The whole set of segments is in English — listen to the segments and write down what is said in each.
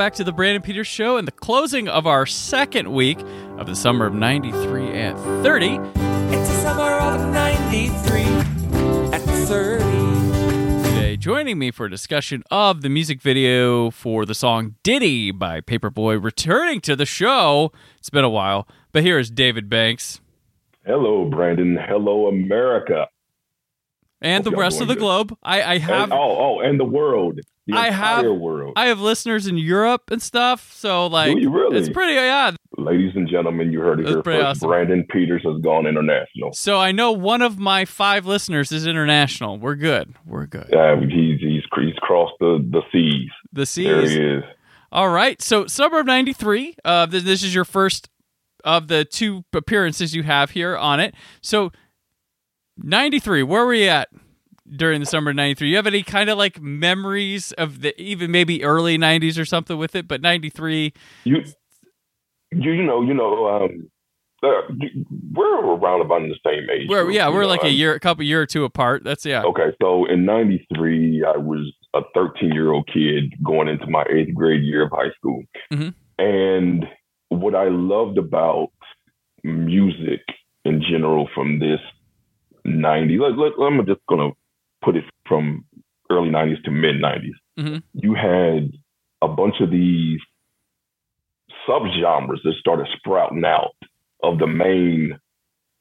Back to the Brandon Peters Show and the closing of our second week of the summer of 93 at 30. It's the summer of 93 at 30. Today, joining me for a discussion of the music video for the song Ditty by Paperboy returning to the show. It's been a while, but here is David Banks Hello, Brandon. Hello, America. and the Hope y'all rest of the good. globe. I, I have And, oh, oh, and the world. The I entire have- world. I have listeners in Europe and stuff, so like really? it's pretty yeah. Ladies and gentlemen, you heard it That's here first. awesome. Brandon Peters has gone international. So I know one of my five listeners is international. We're good. We're good. Yeah, he's, he's he's crossed the, the seas. The There seas. he is. All right. So summer of '93. Uh, this, this is your first of the two appearances you have here on it. So '93. Where were you at during the summer of '93? You have any kind of like memories of the even maybe early '90s or something with it? But '93. You, you, know, you know, um, uh, we're around about the same age. We're group, yeah, we're know, like a I'm- year, a couple year or two apart. That's yeah. Okay, so in '93, I was a 13 year old kid going into my eighth grade year of high school, Mhm. and what I loved about music in general from this 90s, let, let, I'm just gonna put it from early 90s to mid 90s. Mhm. You had a bunch of these subgenres that started sprouting out of the main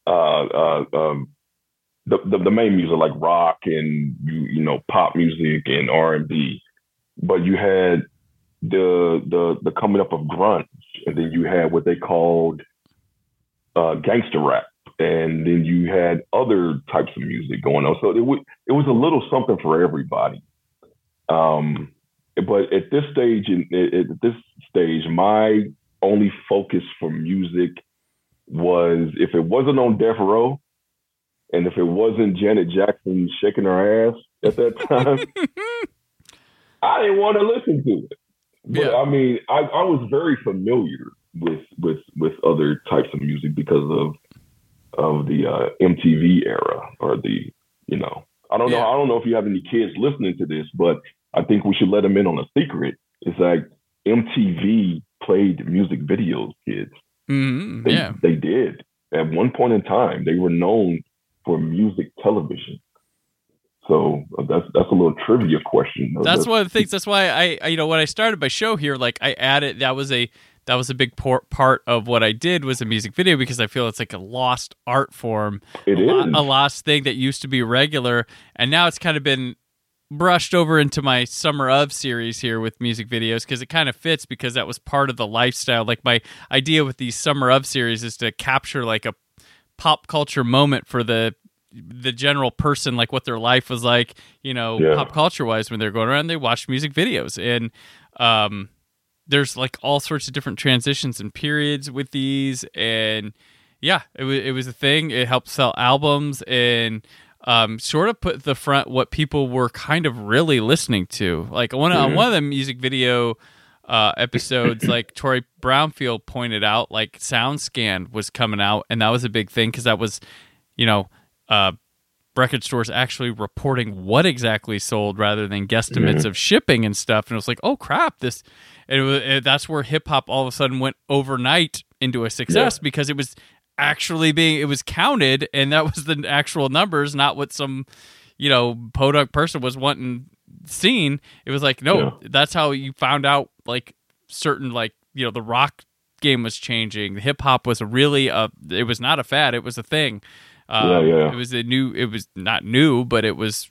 uh, uh, um, the, the the main music like rock and you you know pop music and R and B, but you had the the the coming up of grunge, and then you had what they called uh, gangster rap, and then you had other types of music going on. So it was it was a little something for everybody. Um, but at this stage, in at this stage, my only focus for music was if it wasn't on Death Row, and if it wasn't Janet Jackson shaking her ass at that time, I didn't want to listen to it. But Yeah. I mean, I, I was very familiar with with with other types of music because of of the uh, MTV era or the you know I don't Yeah. know I don't know if you have any kids listening to this, but I think we should let them in on a secret. It's like MTV played music videos, kids. Mhm, They, Yeah. they did. At one point in time, they were known for music television. So uh, that's that's a little trivia question. that's one of the things. That's why I, I, you know, when I started my show here, like I added that was a that was a big por- part of what I did was a music video because I feel it's like a lost art form, It a, lo- a lost thing that used to be regular, and now it's kind of been brushed over into my summer of series here with music videos because it kind of fits because that was part of the lifestyle. Like my idea with these summer of series is to capture like a pop culture moment for the the general person like what their life was like you know Yeah. pop culture wise when they're going around they watch music videos and um there's like all sorts of different transitions and periods with these and yeah it was it was a thing it helped sell albums and um sort of put the front what people were kind of really listening to like one on Mhm. one of the music video uh, episodes, like Tori Brownfield pointed out, like SoundScan was coming out, and that was a big thing because that was, you know, uh, record stores actually reporting what exactly sold rather than guesstimates mm-hmm. of shipping and stuff. And it was like, oh crap, this. And it was, it, that's where hip hop all of a sudden went overnight into a success because it was actually being it was counted, and that was the actual numbers, not what some, you know, podunk person was wanting seen. It was like, no, that's how you found out like certain like you know the rock game was changing. The hip hop was really a it was not a fad, it was a thing. Um, Yeah, yeah. It was a new. It was not new, but it was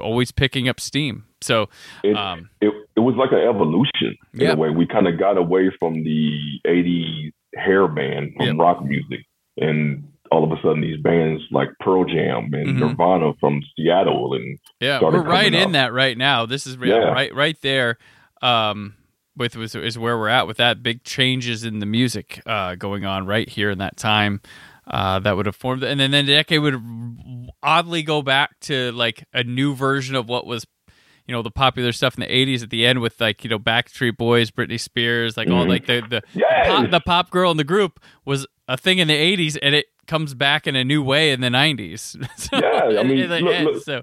always picking up steam. So It, um, it it was like an evolution in Yeah. a way. We kind of got away from the '80s hair band from Yep. rock music, and all of a sudden these bands like Pearl Jam and Mhm. Nirvana from Seattle and Yeah, we're right in up. that right now. This is yeah, Yeah. right right there. Um, with, with is where we're at with that big changes in the music uh, going on right here in that time. Uh, that would have formed, and then, then the decade would oddly go back to like a new version of what was, you know, the popular stuff in the '80s at the end with like you know Backstreet Boys, Britney Spears, like all Mhm. like the the Yes! pop, the pop girl in the group was a thing in the '80s, and it comes back in a new way in the '90s. so, Yeah, I mean, look- look, so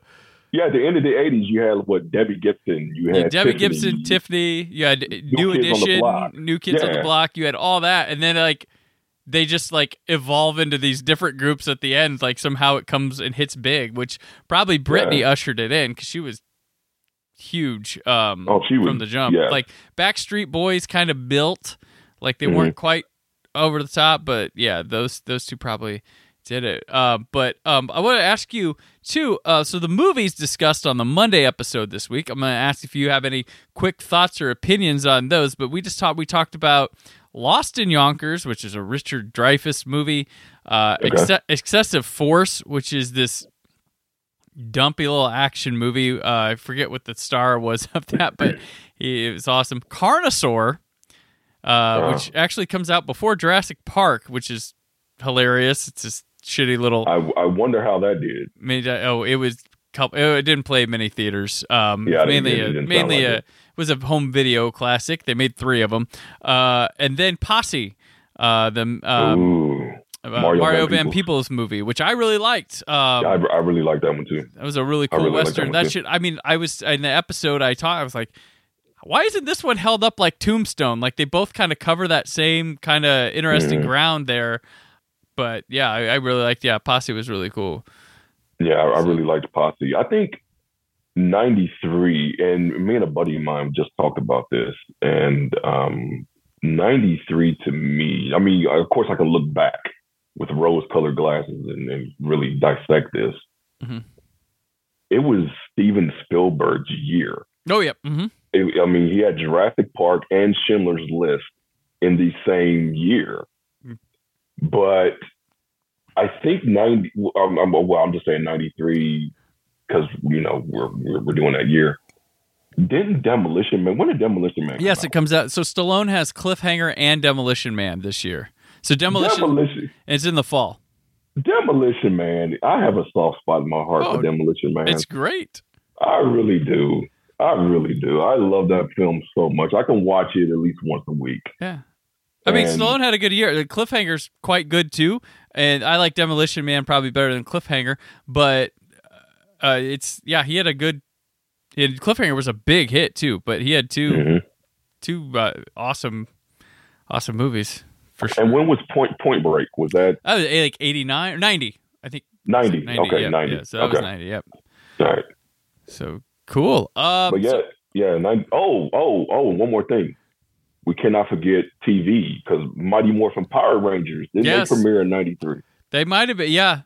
yeah, at the end of the '80s, you had what Debbie Gibson, you had yeah, Debbie Tiffany, Gibson, Tiffany, you had New, the Edition. New Kids on the Block, you had all that, and then like they just like evolve into these different groups at the end. Like somehow it comes and hits big, which probably Britney Yeah. ushered it in because she was huge um, Oh, she was- from the jump. yeah. Like Backstreet Boys kind of built, like they Mhm. weren't quite over the top, but yeah, those those two probably did it. Uh, but um, I want to ask you too. Uh, so the movies discussed on the Monday episode this week. I'm going to ask if you have any quick thoughts or opinions on those. But we just talked. We talked about Lost in Yonkers, which is a Richard Dreyfuss movie. Uh, Okay. Exce- Excessive Force, which is this dumpy little action movie. Uh, I forget what the star was of that, but he, it was awesome. Carnosaur, uh, Oh. which actually comes out before Jurassic Park, which is hilarious. It's this shitty little. I, I wonder how that did. made, oh, it was. couple- It didn't play many theaters. Um, Yeah, mainly, it. a, mainly like a it. Was a home video classic. They made three of them, uh, and then Posse, uh, the um, uh, Mario Mario, Van Van Peebles movie, which I really liked. Um, I, I really liked that one too. that was a really cool really western. that that shit. I mean, I was in the episode I taught. I was like, why isn't this one held up like Tombstone? Like they both kind of cover that same kind of interesting Mhm. ground there. But yeah, I, I really liked. Yeah, Posse was really cool. Yeah, I, I really liked Posse. I think '93, and me and a buddy of mine just talked about this, and um, '93 to me, I mean, of course, I can look back with rose-colored glasses and, and really dissect this. Mhm. It was Steven Spielberg's year. Oh yeah, Mm-hmm. It- I mean, he had Jurassic Park and Schindler's List in the same year. Mm. But I think 90, um, I'm, well, I'm just saying 93 because, you know, we're, we're, we're doing that year. Didn't Demolition Man, when did Demolition Man come yes, out? it comes out. So Stallone has Cliffhanger and Demolition Man this year. So Demolition, Demolition, it's in the fall. Demolition Man, I have a soft spot in my heart Oh, for Demolition Man. It's great. I really do. I really do. I love that film so much. I can watch it at least once a week. Yeah. I mean, And- Stallone had a good year. The Cliffhanger's quite good too, and I like Demolition Man probably better than Cliffhanger. But uh, it's yeah, he had a good. And Cliffhanger was a big hit too, but he had 2 Mhm. two uh, awesome, awesome movies for sure. And when was Point Point Break? Was that I was like eighty nine or ninety, I think. 90? 90 okay, yeah, 90. Yeah, so that okay. was ninety. Yep. All right. So cool. Um, But yeah, so- yeah. 90, oh, oh, oh, one more thing. We cannot forget TV because Mighty Morphin Power Rangers didn't Yes. they premiere in 93? they might have been. Yeah.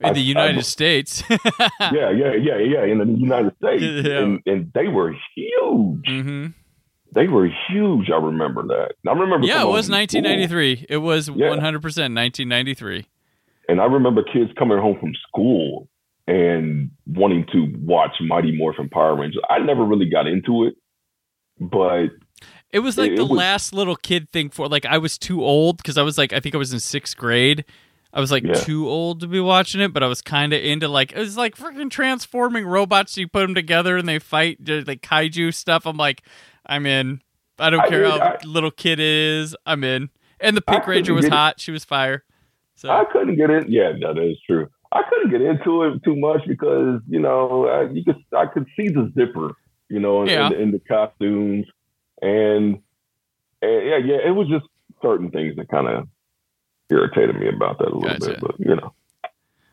In I- the I- United States. yeah, yeah, yeah, yeah, in the United States. Yeah. And, and they were huge. hmm They were huge. I remember that. I remember Yeah, it was home from school, 1993. It was Yeah. 100% 1993. And I remember kids coming home from school and wanting to watch Mighty Morphin Power Rangers. I never really got into it, but It was like It- the it was- last little kid thing for like I was too old because I was like I think I was in sixth grade. I was like Yeah. too old to be watching it, but I was kind of into like it was like freaking transforming robots. You put them together and they fight like kaiju stuff. I'm like, I'm in. I don't I care did- how I- little kid is. I'm in. And the Pink Ranger was get it. hot. She was fire. So I couldn't get in. Yeah, no, that is true. I couldn't get into it too much because you know I, you could I could see the zipper, you know, in, Yeah. in, the, in the costumes, and, and yeah, yeah, it was just certain things that kind of irritated me about that a little Gotcha. bit, but you know,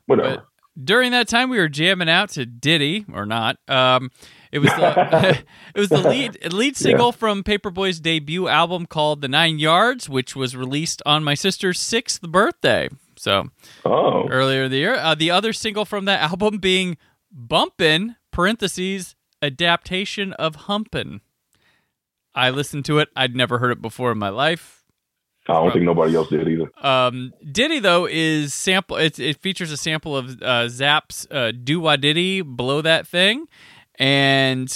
whatever. But during that time, we were jamming out to Ditty or not. Um, it was the it was the lead lead single from Paperboy's debut album called "The Nine Yards," which was released on my sister's sixth birthday. So oh, earlier in the year, uh, the other single from that album being "Bumpin'." parentheses adaptation of Humpin'. I listened to it. I'd never heard it before in my life. I don't think nobody else did either. Um, Ditty though is sample. It, it features a sample of uh, Zapp's uh, "Do Wah Diddy," "Blow That Thing," and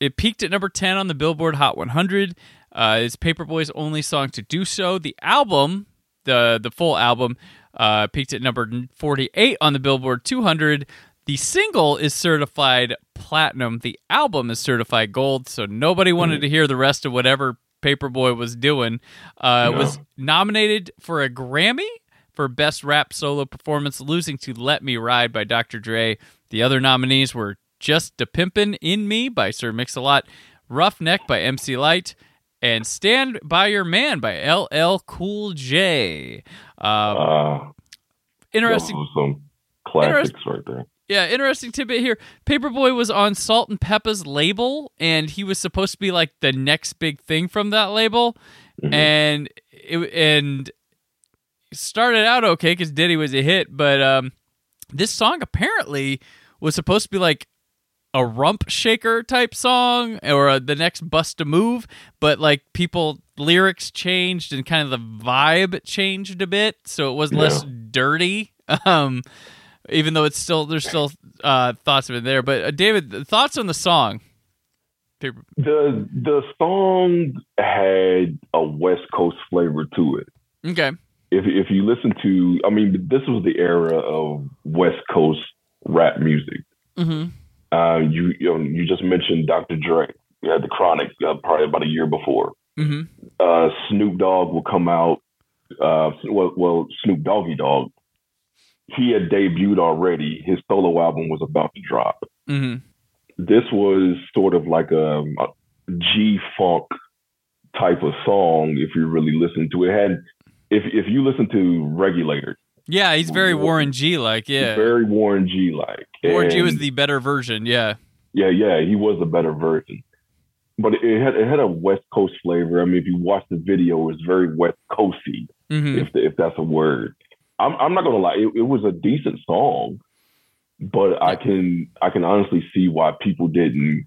it peaked at number ten on the Billboard Hot 100. Uh, it's Paperboy's only song to do so. The album, the the full album, uh, peaked at number 48 on the Billboard 200. The single is certified platinum. The album is certified gold. So nobody wanted to hear the rest of whatever Paperboy was doing. Uh, No. Was nominated for a Grammy for Best Rap Solo Performance, losing to "Let Me Ride" by Dr. Dre. The other nominees were "Just a Pimpin' in Me" by Sir Mix-a-Lot, "Ruffneck" by MC Lyte, and "Stand by Your Man" by LL Cool J. Uh, Uh, those interesting some classics right there. Yeah, interesting tidbit here. Paperboy was on Salt-N-Pepa's label, and he was supposed to be like the next big thing from that label, Mhm. and it and started out okay because Ditty was a hit, but um, this song apparently was supposed to be like a rump shaker type song or uh, the next bust a move, but like people lyrics changed and kind of the vibe changed a bit, so it was less dirty. Um, even though it's still there's still uh, thoughts of it there. But uh, David, thoughts on the song? Paper- The the song had a West Coast flavor to it. Okay. If if you listen to, I mean, this was the era of West Coast rap music. Mm-hmm. Uh, you you, know, you just mentioned Dr. Dre. You had the Chronic uh, probably about a year before. Mm-hmm. Uh, Snoop Dogg will come out. Uh, well, well, Snoop Doggy Dogg. He had debuted already. His solo album was about to drop. Mm-hmm. this was sort of like a, a G funk type of song. If you really listen to it, it had if if you listen to Regulator, Yeah, he's very Warren G like. Yeah, very Warren G like. Warren G was the better version. Yeah. yeah yeah he was a better version, but it had it had a West Coast flavor. I mean, if you watch the video, it's very West Coasty, Mm-hmm. if if that's a word. I'm I'm not gonna lie, it, it was a decent song, but I can I can honestly see why people didn't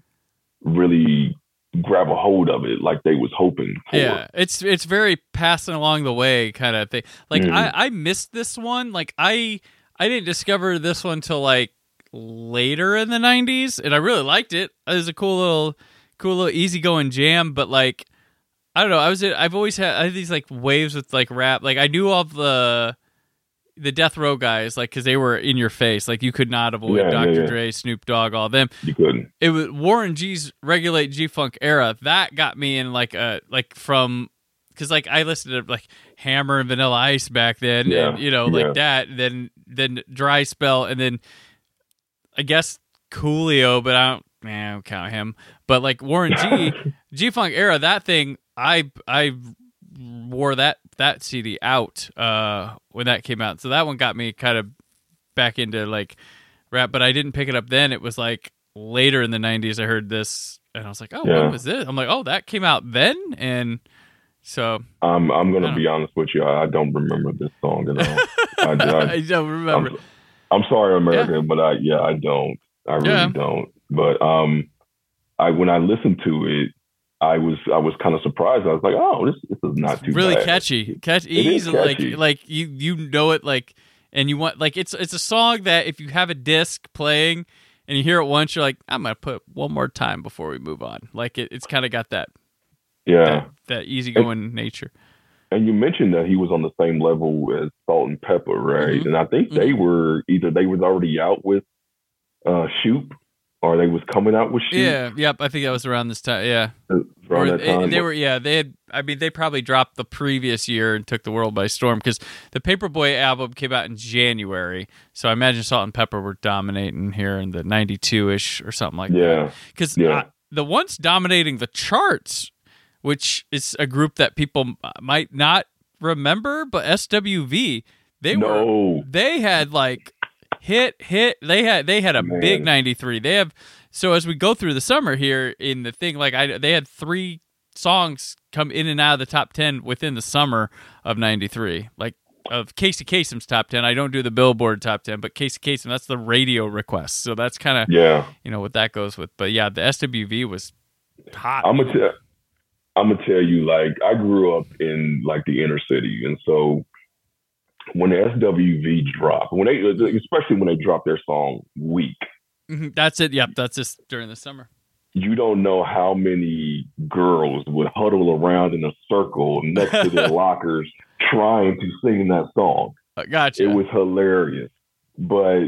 really grab a hold of it like they was hoping for. Yeah, it's it's very passing along the way kind of thing. Like Mhm. I I missed this one. Like I I didn't discover this one till like later in the '90s, and I really liked it. It was a cool little cool little easygoing jam. But like I don't know, I was I've always had I had these like waves with like rap. Like I knew all the the death row guys like because they were in your face like you could not avoid Yeah, yeah, dr yeah. dre snoop dogg all them You couldn't. it was Warren G's regulate G Funk era that got me in like a like from because like I listened to like Hammer and Vanilla Ice back then, Yeah, and you know like yeah. that. Then then Dry Spell, and then I guess Coolio, but I don't, man, I don't count him. But like Warren G G Funk era, that thing I I wore that that CD out uh when that came out, so that one got me kind of back into like rap, but I didn't pick it up then. It was like later in the '90s. I heard this, and I was like, "Oh, Yeah. what was this?" I'm like, "Oh, that came out then," and so I'm I'm gonna don't- be honest with you. I, I don't remember this song at all. I, I, I don't remember. I'm, I'm sorry, America, but I yeah I don't. I really Yeah. don't. But um, I when I listened to it, I was I was kind of surprised. I was like, oh, this this is not too bad. really bad. catchy, catch easy, like catchy. like you you know it like, and you want like it's it's a song that if you have a disc playing and you hear it once, you're like, I'm gonna put it one more time before we move on. Like it, it's kind of got that Yeah. that, that easygoing nature. And you mentioned that he was on the same level as Salt-N-Pepa, right? Mhm. And I think they were either they was already out with uh Shoop or they was coming out with Shoop Yeah, yep. I think that was around this time. Yeah. around Or that time. they were yeah they had i mean they probably dropped the previous year and took the world by storm because the paperboy album came out in january so i imagine Salt-N-Pepa were dominating here in the 92ish or something like that yeah. because Yeah. the ones dominating the charts which is a group that people might not remember but swv they were they had like hit hit they had they had a Man. big 93 they have so as we go through the summer here in the thing like i they had three songs come in and out of the top 10 within the summer of 93 like of Casey Kasem's top ten. I don't do the Billboard top ten, but Casey Kasem that's the radio request. So that's kind of Yeah. you know what that goes with. But yeah, the SWV was hot. I'm gonna tell. I'm gonna tell you, like I grew up in like the inner city, and so when the SWV dropped, when they, especially when they dropped their song "Weak," Mhm, that's it. Yep, that's just during the summer. you don't know how many girls would huddle around in a circle next to their lockers trying to sing that song. Uh, gotcha. It was hilarious, but.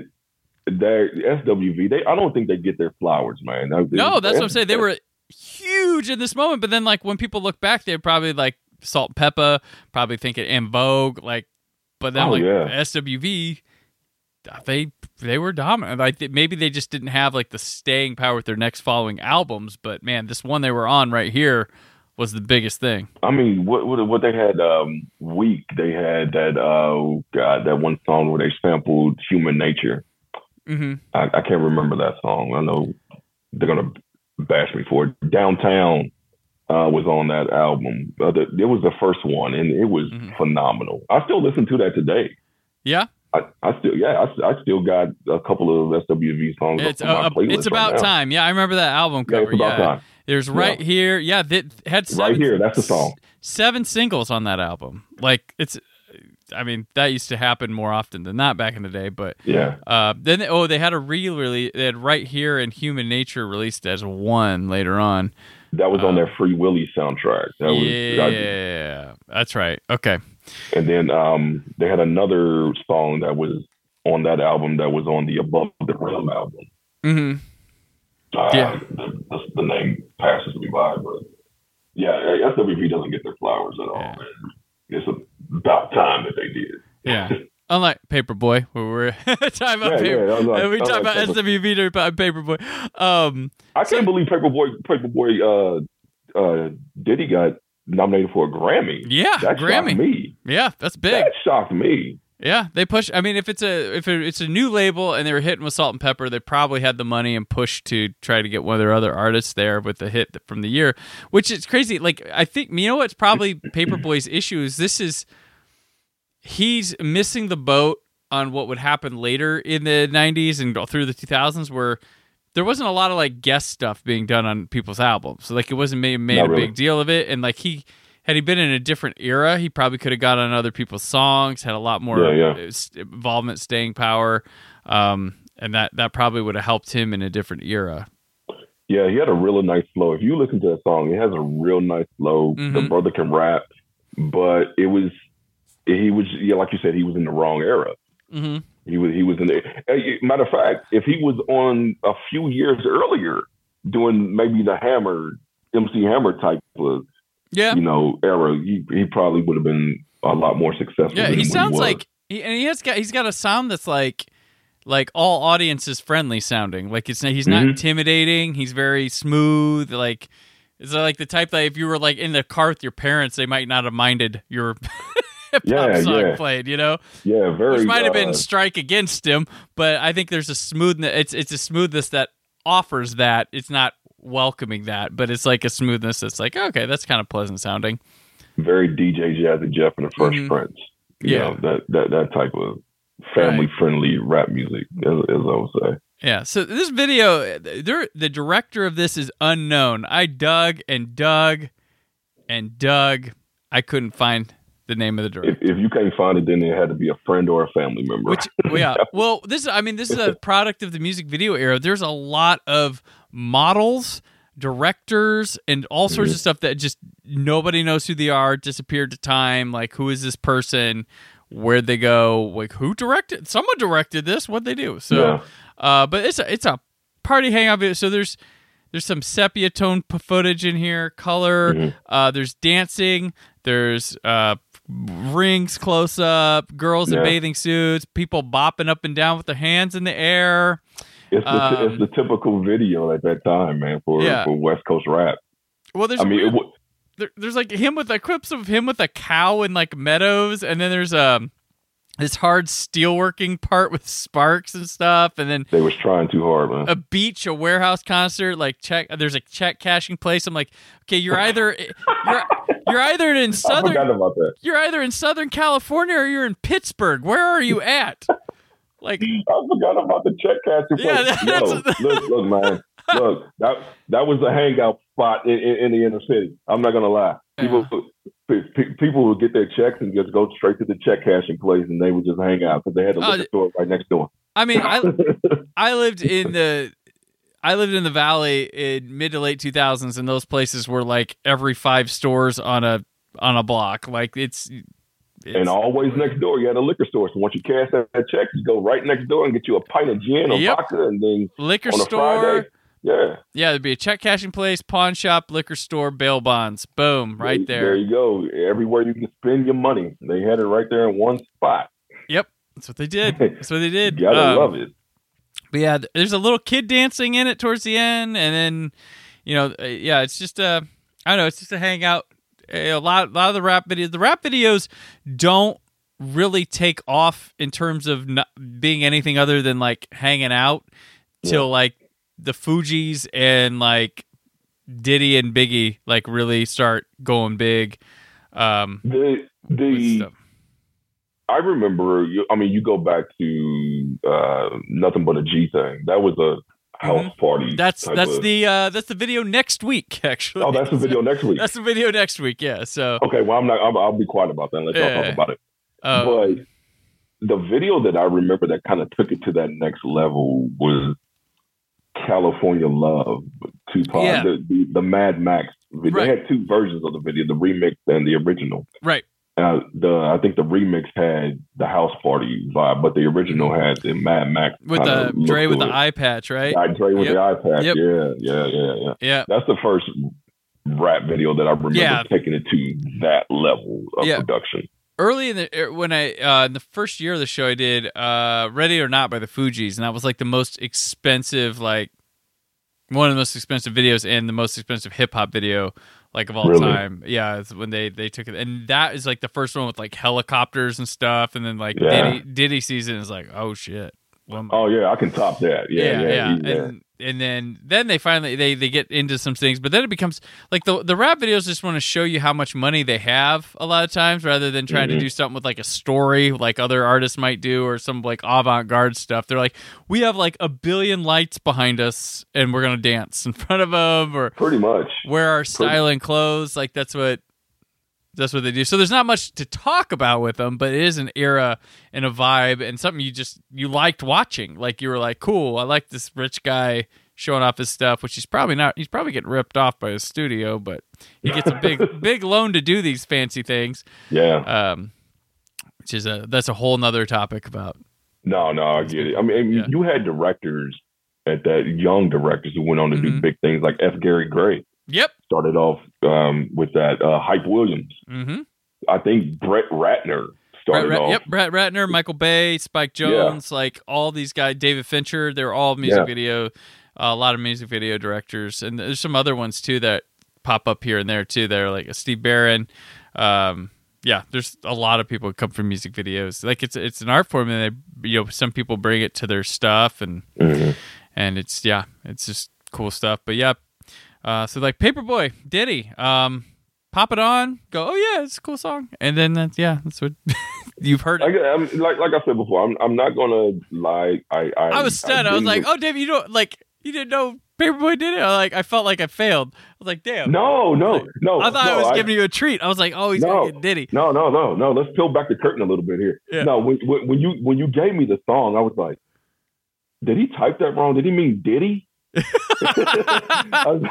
Their SWV, they I don't think they get their flowers, man. no, that's what I'm saying. They were huge in this moment, but then like when people look back, they're probably like Salt-N-Pepa, probably thinking in Vogue, like. But then Oh, like yeah. SWV, they they were dominant. Like maybe they just didn't have like the staying power with their next following albums, but man, this one they were on right here was the biggest thing. I mean, what what, what they had um Weak they had that uh God that one song where they sampled Human Nature. hmm I, I can't remember that song. I know they're gonna bash me for it. Downtown uh, was on that album. Uh, the, it was the first one, and it was Mhm. phenomenal. I still listen to that today. Yeah, I, I still yeah I, I still got a couple of SWV songs. it's up on my uh, playlist it's about right time. Yeah, I remember that album Yeah, cover. it's about yeah. time. There's right here. Yeah, that had seven, Right here, that's the song. Seven singles on that album. Like it's, I mean, that used to happen more often than not back in the day. But Yeah, uh, then oh, they had a re-release. They had right here and Human Nature released as one later on. That was on their Free Willy soundtrack. That was I- yeah, that's right. Okay. And then um, they had another song that was on that album that was on the Above the Rim album. Mm-hmm. Uh, Yeah. the, the, the name passes me by, but yeah, SWV doesn't get their flowers at all. Yeah. It's about time that they did. Yeah. Unlike Paperboy, where we're talking about Yeah, paper, yeah, like- we talk like about SWV to about Paperboy. Um, I can't believe Paperboy Paperboy uh, uh, Ditty got nominated for a Grammy. yeah, That Grammy. me. Yeah, that's big. That shocked me. Yeah, they push. I mean, if it's a if it's a new label and they were hitting with Salt-N-Pepa, they probably had the money and pushed to try to get one of their other artists there with the hit from the year, which is crazy. Like I think you know what's probably Paperboy's issue is this is he's missing the boat on what would happen later in the '90s and through the 2000s where. There wasn't a lot of like guest stuff being done on people's albums, so like it wasn't made, made Not a really. big deal of it. And like he, had he been in a different era, he probably could have got on other people's songs, had a lot more Yeah, yeah. uh, involvement, staying power, um, and that that probably would have helped him in a different era. Yeah, he had a really nice flow. If you listen to that song, it has a real nice flow. The Mhm. brother can rap, but it was he was yeah, like you said, he was in the wrong era. Mm-hmm. He was he was in the matter of fact, if he was on a few years earlier doing maybe the Hammer MC Hammer type of Yeah, you know era, he he probably would have been a lot more successful. yeah. He sounds was. like, he, and he has got he's got a sound that's like like all audiences friendly sounding. Like it's he's not Mhm. intimidating. He's very smooth. Like it's like the type that if you were like in the car with your parents, they might not have minded your hip hop Yeah, song yeah. played. You know. yeah, very which might have been uh, strike against him, but I think there's a smoothness. It's it's a smoothness that offers that. It's not welcoming that, but it's like a smoothness that's like okay, that's kind of pleasant sounding. very DJ Jazzy Jeff and the Fresh Mhm. Prince. You Yeah. know, that that that type of family friendly rap music, as, as I would say. Yeah. So this video, there, the director of this is unknown. I dug and dug and dug. I couldn't find the name of the director. If, if you can't find it, then it had to be a friend or a family member. Which well, yeah, well, this is, I mean, this is a product of the music video era. There's a lot of models, directors, and all sorts Mm-hmm. of stuff that just nobody knows who they are, disappeared to time. Like, who is this person? Where'd they go? Like, who directed? Someone directed this. What'd they do? So, Yeah. uh, but it's a it's a party hangout video. So there's there's some sepia tone footage in here, color. Mhm. Uh, there's dancing. There's uh, rings close up, girls in bathing suits, people bopping up and down with their hands in the air. It's the, Um, it's the typical video at that time, man, for, Yeah. for West Coast rap. Well, there's I mean, weird- wa- there, there's like him with like clips of him with a cow in like meadows, and then there's um this hard steelworking part with sparks and stuff, and then They was trying too hard, man. a beach, a warehouse concert, like check. There's a check cashing place. I'm like, okay, you're either you're you're either in I southern about that. you're either in Southern California or you're in Pittsburgh. Where are you at? Like, I forgot about the check cashing place. Yeah, Yo, look, look, man. Look, that that was the hangout spot in, in, in the inner city. I'm not gonna lie. People pe- pe- people would get their checks and just go straight to the check cashing place, and they would just hang out because they had a liquor uh, store right next door. I mean, I I lived in the I lived in the valley in mid to late 2000s, and those places were like every five stores on a on a block. Like it's, it's and always next door, you had a liquor store. So once you cash that, check, you go right next door and get you a pint of gin or Yep. vodka, and then liquor store. Friday, yeah, Yeah, there'd be a check cashing place, pawn shop, liquor store, bail bonds. Boom, right There there. you go. Everywhere you can spend your money, they had it right there in one spot. Yep, that's what they did. That's what they did. You gotta Um, love it. But yeah, there's a little kid dancing in it towards the end, and then you know, uh, yeah, it's just a, I don't know, it's just a hangout. A lot, a lot of the rap videos, the rap videos don't really take off in terms of not being anything other than like hanging out till like the Fugees and like Diddy and Biggie like really start going big. Um, The the stuff. I remember. I mean, you go back to uh, nothing but a G thing. That was a house party. Mm-hmm. That's that's of- the uh, that's the video next week actually. Oh, that's the video next week. That's the video next week. Yeah. So, Okay, well, I'm not. I'll, I'll be quiet about that. Let y'all Yeah. talk about it. uh, but the video that I remember that kind of took it to that next level was California Love, Tupac, Yeah. the, the, the Mad Max. video. Right. They had two versions of the video, the remix and the original. right. Uh, the I think the remix had the house party vibe, but the original had the Mad Max With the Dre with the eye patch, right? Yeah, Dre with Yep. the iPad. Yep. Yeah, yeah, yeah, yeah. Yeah. That's the first rap video that I remember Yeah. taking it to that level of Yeah. production. Early in the er, when I uh, in the first year of the show, I did uh, "Ready or Not" by the Fugees, and that was like the most expensive, like one of the most expensive videos and the most expensive hip hop video like of all Really? time. Yeah, it's when they they took it, and that is like the first one with like helicopters and stuff, and then like Yeah. Diddy Diddy season is like, oh shit. Oh yeah, I can top that. Yeah, yeah, yeah, yeah. and and then then they finally they they get into some things, but then it becomes like the the rap videos just want to show you how much money they have a lot of times, rather than trying to Mhm. do something with like a story like other artists might do or some like avant garde stuff. They're like, we have like a billion lights behind us, and we're gonna dance in front of them, or Pretty much. wear our styling clothes. Like that's what that's what they do. So there's not much to talk about with them, but it is an era and a vibe and something you just you liked watching. Like you were like, cool, I like this rich guy showing off his stuff, which he's probably not he's probably getting ripped off by his studio, but he gets a big big loan to do these fancy things. Yeah. Um which is a that's a whole nother topic about No, no, I get it. I mean, Yeah. you had directors at that young directors who went on to do Mhm. big things like F. Gary Gray Yep. started off um, with that uh, Hype Williams. Mm-hmm. I think Brett Ratner started Rat- off. yep, Brett Ratner, Michael Bay, Spike Jonze, like all these guys, David Fincher, they're all music Yeah. video, a lot of music video directors, and there's some other ones too that pop up here and there too. They're like Steve Barron. Um, yeah, there's a lot of people who come from music videos. Like it's it's an art form, and they you know some people bring it to their stuff, and Mhm. and it's yeah, it's just cool stuff. But yeah, uh, so like Paperboy, Ditty, um, pop it on, go, oh yeah, it's a cool song, and then that's yeah, that's what you've heard. Like, I'm, like like I said before, I'm I'm not gonna lie. I I, I was stunned. I, was like, oh damn, you don't like you didn't know Paperboy did it. I like I felt like I failed. I was like, damn. no, no, no. I thought no, I was giving you a treat. I was like, oh, he's No. gonna get Diddy. No, no, no, no. Let's peel back the curtain a little bit here. Yeah. No, when when you when you gave me the song, I was like, did he type that wrong? Did he mean Diddy? I, was,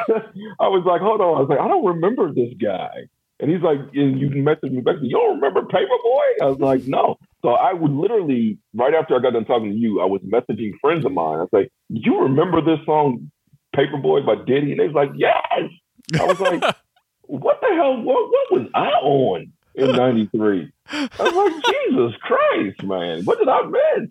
I was like, hold on. I was like, I don't remember this guy. And he's like, and you messaged me back. You don't remember Paperboy? I was like, no. So I would literally, right after I got done talking to you, I was messaging friends of mine. I was like, you remember this song, Paperboy by Diddy? And they was like, yes. I was like, what the hell? What, what was I on in '93? I was like, Jesus Christ, man, what did I miss?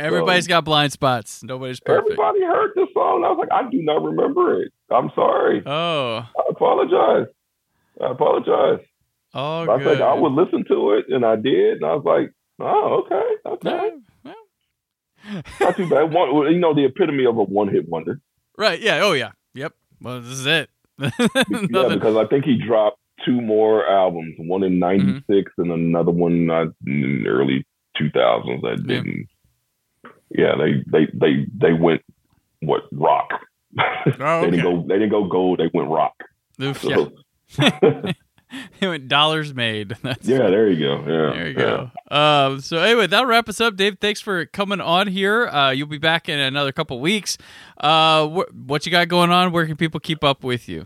Everybody's got blind spots. Nobody's perfect. Everybody heard this song. I was like, I do not remember it. I'm sorry. Oh, I apologize. I apologize. oh, I good. said I would listen to it, and I did. And I was like, Oh, okay, okay. Yeah, well, Not too bad. One, you know, the epitome of a one-hit wonder. right. Yeah. Oh, yeah. Yep. Well, this is it. Yeah, because I think he dropped two more albums, one in '96 and another one uh, in the early 2000s that Yeah. didn't. Yeah, they they they they went what rock. Oh, they didn't go. They didn't go gold. They went rock. Oof, So, yeah. It went dollars made. That's yeah, there you go. Yeah, There you yeah. go. Um, so anyway, that'll wrap us up. Dave, thanks for coming on here. Uh, you'll be back in another couple weeks. Uh, wh- what you got going on? Where can people keep up with you?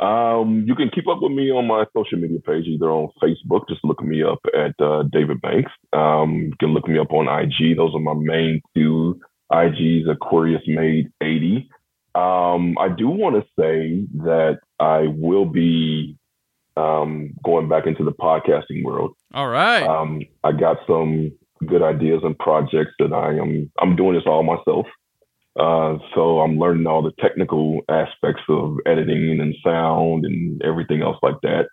Um, you can keep up with me on my social media page, either on Facebook, just look me up at uh, David Banks. Um, you can look me up on IG. Those are my main two IGs, Aquarius Made 80. Um, I do want to say that I will be um, going back into the podcasting world. All right. Um, I got some good ideas and projects that I am I'm doing this all myself. Uh, so I'm learning all the technical aspects of editing and sound and everything else like that.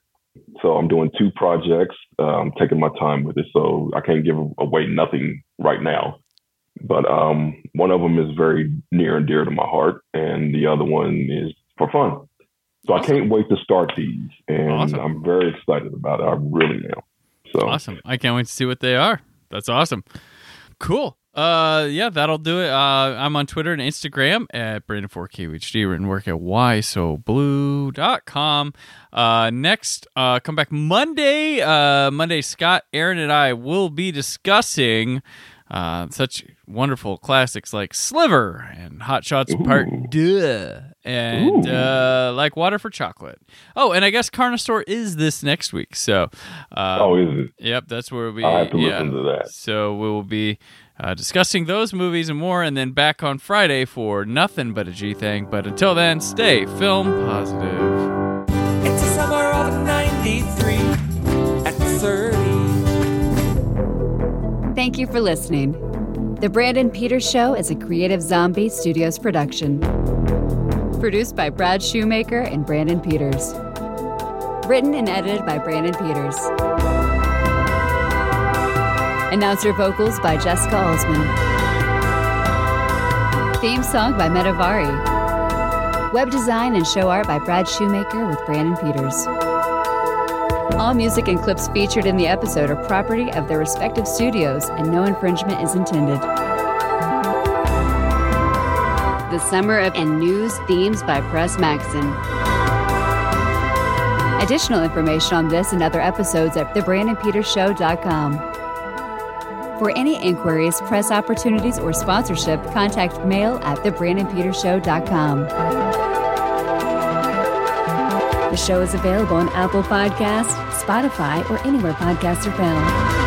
So I'm doing two projects. Uh, I'm taking my time with it, so I can't give away nothing right now. But um, one of them is very near and dear to my heart, and the other one is for fun. So I can't wait to start these, and Awesome. I'm very excited about it. I really am. So Awesome. I can't wait to see what they are. That's awesome. Cool. Uh, yeah, that'll do it. Uh, I'm on Twitter and Instagram at Brandon4KHD, written work at whysoblue.com. Uh, next, uh, come back Monday. Uh, Monday, Scott, Aaron, and I will be discussing uh, such wonderful classics like Sliver and Hot Shots Part Ooh. Deux and uh, like Water for Chocolate. Oh, and I guess Carnosaur is this next week. So, uh, oh, is it? Yep, that's where we. I'll have to yeah. listen to that. So we will be uh, discussing those movies and more, and then back on Friday for nothing but a G thing. But until then, stay film positive. It's the summer of 93 at 30. Thank you for listening. The Brandon Peters Show is a Creative Zombie Studios production. Produced by Brad Shoemaker and Brandon Peters. Written and edited by Brandon Peters. Announcer vocals by Jessica Alsman. Theme song by Metavari. Web design and show art by Brad Shoemaker with Brandon Peters. All music and clips featured in the episode are property of their respective studios, and no infringement is intended. The Summer of and News Themes by Press Maxon. Additional information on this and other episodes at thebrandonpetershow.com. For any inquiries, press opportunities, or sponsorship, contact mail at thebrandonpetershow.com. The show is available on Apple Podcasts, Spotify, or anywhere podcasts are found.